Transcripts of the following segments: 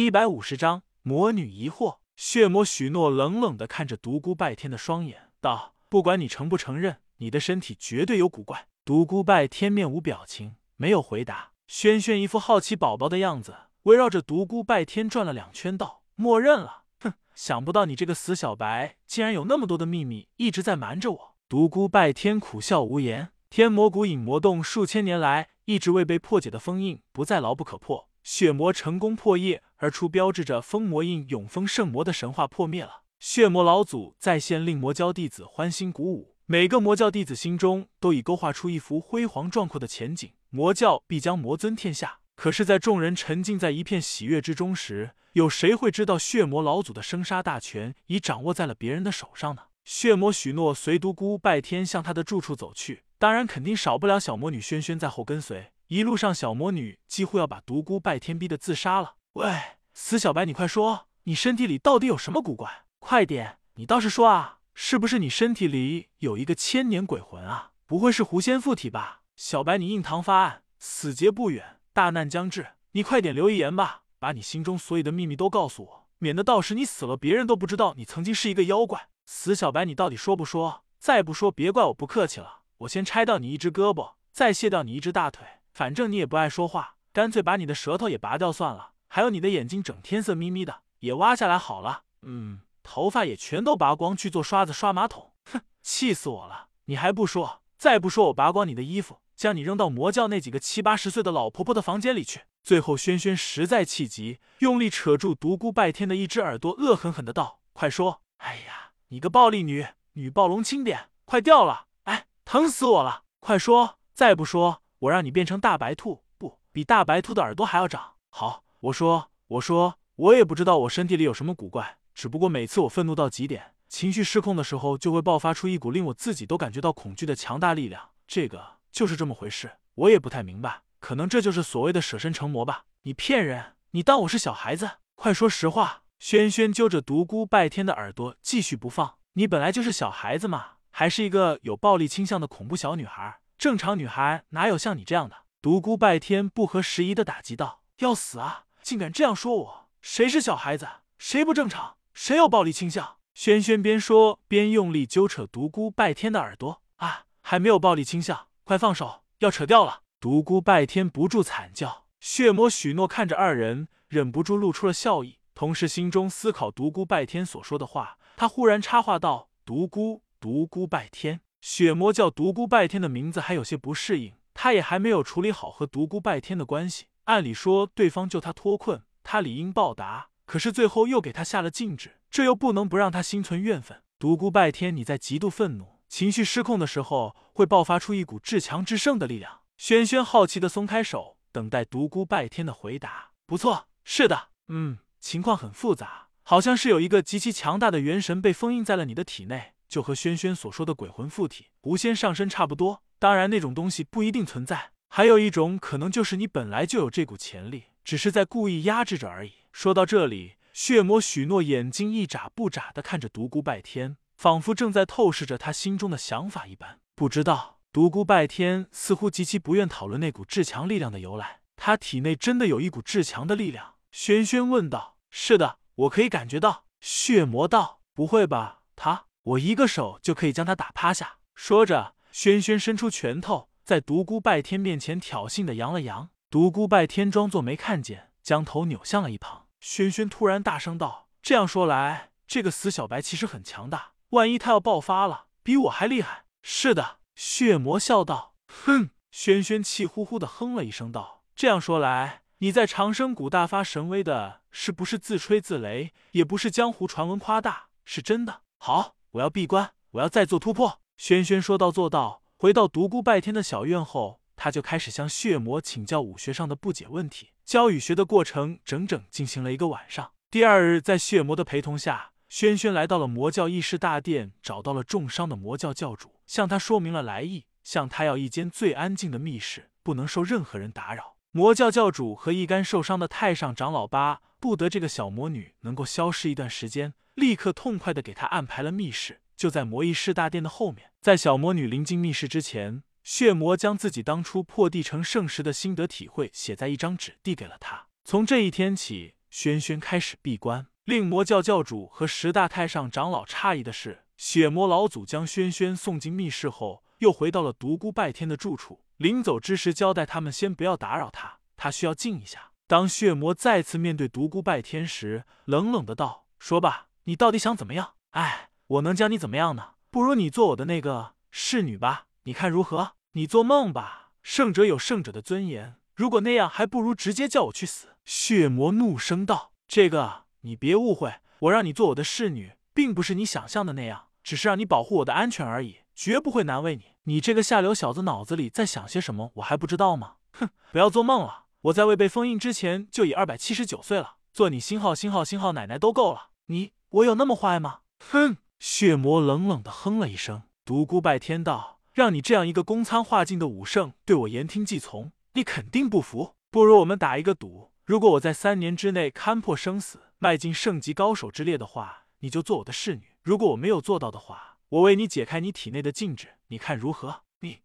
一百五十章魔女疑惑。血魔许诺冷冷的看着独孤拜天的双眼，道：“不管你承不承认，你的身体绝对有古怪。”独孤拜天面无表情，没有回答。轩轩一副好奇宝宝的样子，围绕着独孤拜天转了两圈，道：“默认了。哼，想不到你这个死小白，竟然有那么多的秘密，一直在瞒着我。”独孤拜天苦笑无言。天魔谷隐魔洞数千年来一直未被破解的封印，不再牢不可破。血魔成功破业而出，标志着封魔印永封圣魔的神话破灭了。血魔老祖再现，令魔教弟子欢欣鼓舞。每个魔教弟子心中都已勾画出一幅辉煌壮阔的前景，魔教必将魔尊天下。可是，在众人沉浸在一片喜悦之中时，有谁会知道血魔老祖的生杀大权已掌握在了别人的手上呢？血魔许诺随独孤拜天向他的住处走去，当然肯定少不了小魔女轩轩在后跟随。一路上，小魔女几乎要把独孤拜天逼得自杀了。喂，死小白，你快说，你身体里到底有什么古怪？快点，你倒是说啊，是不是你身体里有一个千年鬼魂啊？不会是狐仙附体吧？小白，你印堂发暗，死劫不远，大难将至，你快点留遗言吧，把你心中所有的秘密都告诉我，免得到时你死了，别人都不知道你曾经是一个妖怪。死小白，你到底说不说？再不说，别怪我不客气了，我先拆掉你一只胳膊，再卸掉你一只大腿。反正你也不爱说话，干脆把你的舌头也拔掉算了。还有你的眼睛整天色眯眯的，也挖下来好了。嗯，头发也全都拔光，去做刷子刷马桶。哼，气死我了！你还不说？再不说，我拔光你的衣服，将你扔到魔教那几个七八十岁的老婆婆的房间里去。最后，轩轩实在气急，用力扯住独孤拜天的一只耳朵，恶狠狠的道：“快说！哎呀，你个暴力女，女暴龙轻点，快掉了！哎，疼死我了！快说！再不说！”我让你变成大白兔，不比大白兔的耳朵还要长。好，我说，我说，我也不知道我身体里有什么古怪，只不过每次我愤怒到极点，情绪失控的时候，就会爆发出一股令我自己都感觉到恐惧的强大力量。这个就是这么回事，我也不太明白，可能这就是所谓的舍身成魔吧。你骗人，你当我是小孩子？快说实话！轩轩揪着独孤拜天的耳朵，继续不放。你本来就是小孩子嘛，还是一个有暴力倾向的恐怖小女孩。正常女孩哪有像你这样的？独孤拜天不合时宜的打击道：“要死啊！竟敢这样说我！谁是小孩子？谁不正常？谁有暴力倾向？”轩轩边说边用力揪扯独孤拜天的耳朵。啊，还没有暴力倾向，快放手，要扯掉了！独孤拜天不住惨叫。血魔许诺看着二人，忍不住露出了笑意，同时心中思考独孤拜天所说的话。他忽然插话道：“独孤，独孤拜天。”血魔叫独孤拜天的名字还有些不适应，他也还没有处理好和独孤拜天的关系。按理说，对方救他脱困，他理应报答，可是最后又给他下了禁止，这又不能不让他心存怨愤。独孤拜天，你在极度愤怒、情绪失控的时候，会爆发出一股至强至圣的力量。轩轩好奇的松开手，等待独孤拜天的回答。不错，是的，嗯，情况很复杂，好像是有一个极其强大的元神被封印在了你的体内。就和轩轩所说的鬼魂附体、狐仙上身差不多，当然那种东西不一定存在。还有一种可能就是你本来就有这股潜力，只是在故意压制着而已。说到这里，血魔许诺眼睛一眨不眨的看着独孤拜天，仿佛正在透视着他心中的想法一般。不知道独孤拜天似乎极其不愿讨论那股至强力量的由来。他体内真的有一股至强的力量？轩轩问道。是的，我可以感觉到。血魔道。不会吧，他？我一个手就可以将他打趴下。说着，轩轩伸出拳头，在独孤拜天面前挑衅的扬了扬。独孤拜天装作没看见，将头扭向了一旁。轩轩突然大声道：“这样说来，这个死小白其实很强大。万一他要爆发了，比我还厉害。”是的，血魔笑道：“哼！”轩轩气呼呼的哼了一声道：“这样说来，你在长生谷大发神威的，是不是自吹自擂，也不是江湖传闻夸大，是真的？好。”我要闭关，我要再做突破。轩轩说到做到。回到独孤拜天的小院后，他就开始向血魔请教武学上的不解问题。教与学的过程整整进行了一个晚上。第二日，在血魔的陪同下，轩轩来到了魔教议事大殿，找到了重伤的魔教教主，向他说明了来意，向他要一间最安静的密室，不能受任何人打扰。魔教教主和一干受伤的太上长老巴不得这个小魔女能够消失一段时间。立刻痛快的给他安排了密室，就在魔翼室大殿的后面。在小魔女临近密室之前，血魔将自己当初破地成圣时的心得体会写在一张纸，递给了他。从这一天起，轩轩开始闭关。令魔教教主和十大太上长老诧异的是，血魔老祖将轩轩送进密室后，又回到了独孤拜天的住处。临走之时，交代他们先不要打扰他，他需要静一下。当血魔再次面对独孤拜天时，冷冷的道：“说吧，你到底想怎么样？哎，我能将你怎么样呢？不如你做我的那个侍女吧，你看如何？你做梦吧！圣者有圣者的尊严，如果那样，还不如直接叫我去死。”血魔怒声道：“这个你别误会，我让你做我的侍女，并不是你想象的那样，只是让你保护我的安全而已，绝不会难为你。你这个下流小子，脑子里在想些什么，我还不知道吗？哼，不要做梦了。”我在未被封印之前就已二百七十九岁了，做你星号星号星号奶奶都够了。你我有那么坏吗？哼！血魔冷冷的哼了一声。独孤拜天道，让你这样一个宫参化境的武圣对我言听计从，你肯定不服。不如我们打一个赌，如果我在三年之内勘破生死，迈进圣级高手之列的话，你就做我的侍女；如果我没有做到的话，我为你解开你体内的禁制，你看如何？你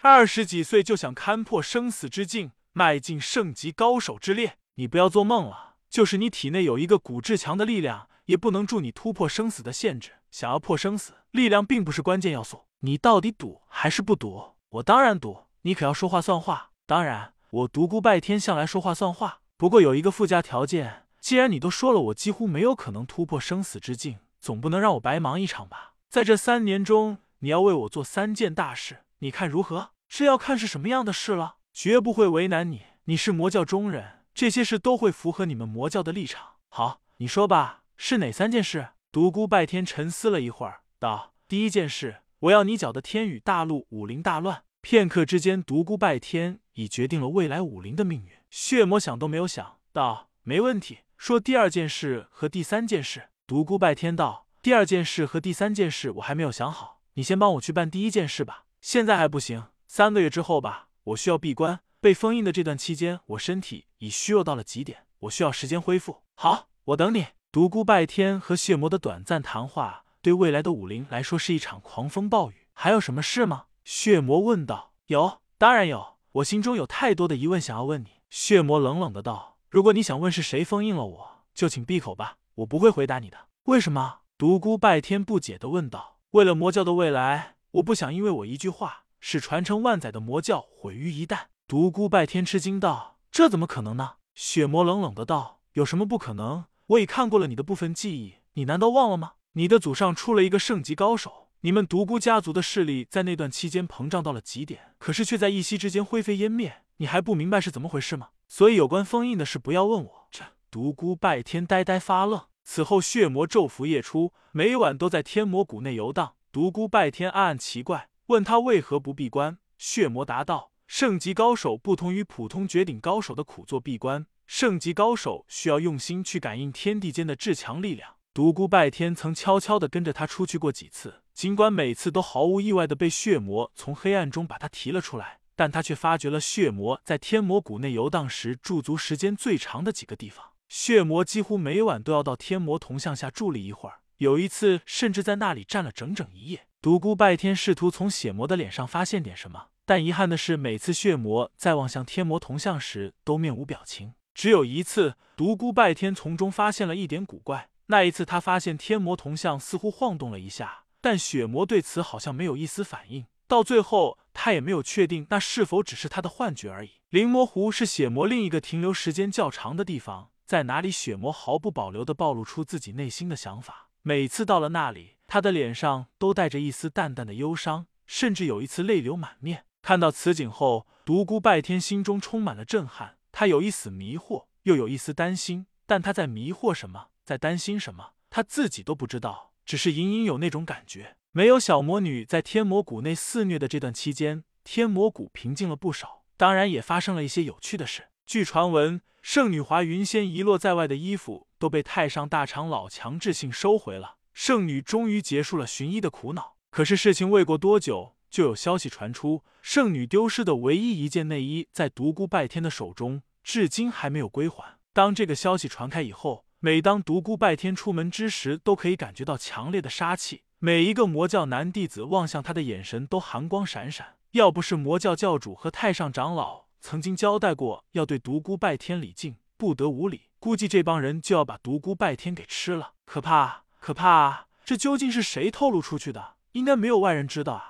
二十几岁就想勘破生死之境？迈进圣级高手之列，你不要做梦了。就是你体内有一个古至强的力量，也不能助你突破生死的限制。想要破生死，力量并不是关键要素。你到底赌还是不赌？我当然赌。你可要说话算话。当然，我独孤拜天向来说话算话。不过有一个附加条件，既然你都说了我几乎没有可能突破生死之境，总不能让我白忙一场吧？在这三年中，你要为我做三件大事，你看如何？这要看是什么样的事了。绝不会为难你，你是魔教中人，这些事都会符合你们魔教的立场。好，你说吧，是哪三件事？独孤拜天沉思了一会儿，道：“第一件事，我要你搅得天宇大陆武林大乱。”片刻之间，独孤拜天已决定了未来武林的命运。血魔想都没有想到，没问题。说第二件事和第三件事。独孤拜天道：“第二件事和第三件事我还没有想好，你先帮我去办第一件事吧。现在还不行，三个月之后吧。”我需要闭关，被封印的这段期间，我身体已虚弱到了极点，我需要时间恢复。好，我等你。独孤拜天和血魔的短暂谈话，对未来的武林来说是一场狂风暴雨。还有什么事吗？血魔问道。有，当然有。我心中有太多的疑问想要问你。血魔冷冷的道。如果你想问是谁封印了我，就请闭口吧，我不会回答你的。为什么？独孤拜天不解的问道。为了魔教的未来，我不想因为我一句话。使传承万载的魔教毁于一旦。独孤拜天吃惊道：“这怎么可能呢？”血魔冷冷的道：“有什么不可能？我已看过了你的部分记忆，你难道忘了吗？你的祖上出了一个圣级高手，你们独孤家族的势力在那段期间膨胀到了极点，可是却在一夕之间灰飞烟灭。你还不明白是怎么回事吗？所以有关封印的事，不要问我。”这独孤拜天呆呆发愣。此后，血魔昼伏夜出，每晚都在天魔谷内游荡。独孤拜天暗暗奇怪。问他为何不闭关？血魔答道：“圣级高手不同于普通绝顶高手的苦做闭关，圣级高手需要用心去感应天地间的至强力量。”独孤拜天曾悄悄地跟着他出去过几次，尽管每次都毫无意外地被血魔从黑暗中把他提了出来，但他却发觉了血魔在天魔谷内游荡时驻足时间最长的几个地方。血魔几乎每晚都要到天魔铜像下伫立一会儿，有一次甚至在那里站了整整一夜。独孤拜天试图从血魔的脸上发现点什么，但遗憾的是，每次血魔在望向天魔铜像时都面无表情。只有一次，独孤拜天从中发现了一点古怪。那一次，他发现天魔铜像似乎晃动了一下，但血魔对此好像没有一丝反应。到最后，他也没有确定那是否只是他的幻觉而已。灵魔湖是血魔另一个停留时间较长的地方，在哪里，血魔毫不保留地暴露出自己内心的想法。每次到了那里，他的脸上都带着一丝淡淡的忧伤，甚至有一次泪流满面。看到此景后，独孤拜天心中充满了震撼。他有一丝迷惑，又有一丝担心，但他在迷惑什么，在担心什么，他自己都不知道，只是隐隐有那种感觉。没有小魔女在天魔谷内肆虐的这段期间，天魔谷平静了不少，当然也发生了一些有趣的事。据传闻，圣女华云仙遗落在外的衣服都被太上大长老强制性收回了。圣女终于结束了寻医的苦恼，可是事情未过多久，就有消息传出，圣女丢失的唯一一件内衣在独孤拜天的手中，至今还没有归还。当这个消息传开以后，每当独孤拜天出门之时，都可以感觉到强烈的杀气。每一个魔教男弟子望向他的眼神都寒光闪闪。要不是魔教教主和太上长老曾经交代过要对独孤拜天礼敬，不得无礼。估计这帮人就要把独孤拜天给吃了。可怕，可怕！这究竟是谁透露出去的？应该没有外人知道啊？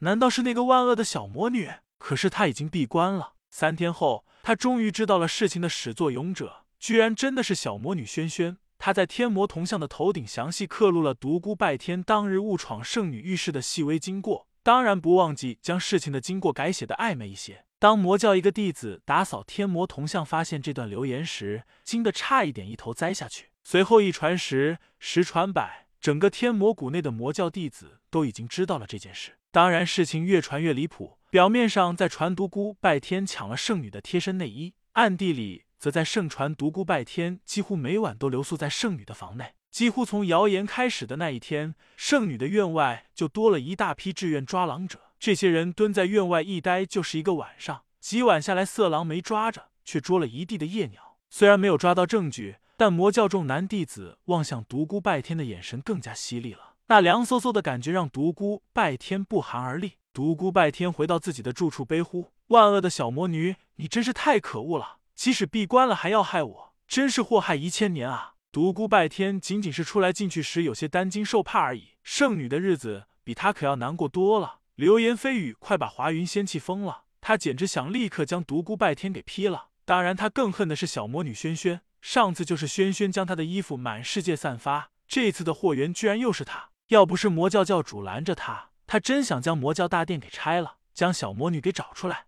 难道是那个万恶的小魔女？可是她已经闭关了。三天后，他终于知道了事情的始作俑者，居然真的是小魔女萱萱。她在天魔铜像的头顶详细刻录了独孤拜天当日误闯圣女浴室的细微经过，当然不忘记将事情的经过改写的暧昧一些。当魔教一个弟子打扫天魔铜像，发现这段留言时，惊得差一点一头栽下去。随后一传十，十传百，整个天魔谷内的魔教弟子都已经知道了这件事。当然，事情越传越离谱，表面上在传独孤拜天抢了圣女的贴身内衣，暗地里则在盛传独孤拜天几乎每晚都留宿在圣女的房内。几乎从谣言开始的那一天，圣女的院外就多了一大批志愿抓狼者。这些人蹲在院外一待就是一个晚上，几晚下来，色狼没抓着，却捉了一地的夜鸟。虽然没有抓到证据，但魔教众男弟子望向独孤拜天的眼神更加犀利了。那凉飕飕的感觉让独孤拜天不寒而栗。独孤拜天回到自己的住处，悲呼：“万恶的小魔女，你真是太可恶了！即使闭关了，还要害我，真是祸害一千年啊！”独孤拜天仅仅是出来进去时有些担惊受怕而已，圣女的日子比他可要难过多了。流言蜚语快把华云仙气疯了，他简直想立刻将独孤拜天给劈了。当然，他更恨的是小魔女萱萱。上次就是萱萱将他的衣服满世界散发，这次的祸源居然又是他。要不是魔教教主拦着他，他真想将魔教大殿给拆了，将小魔女给找出来。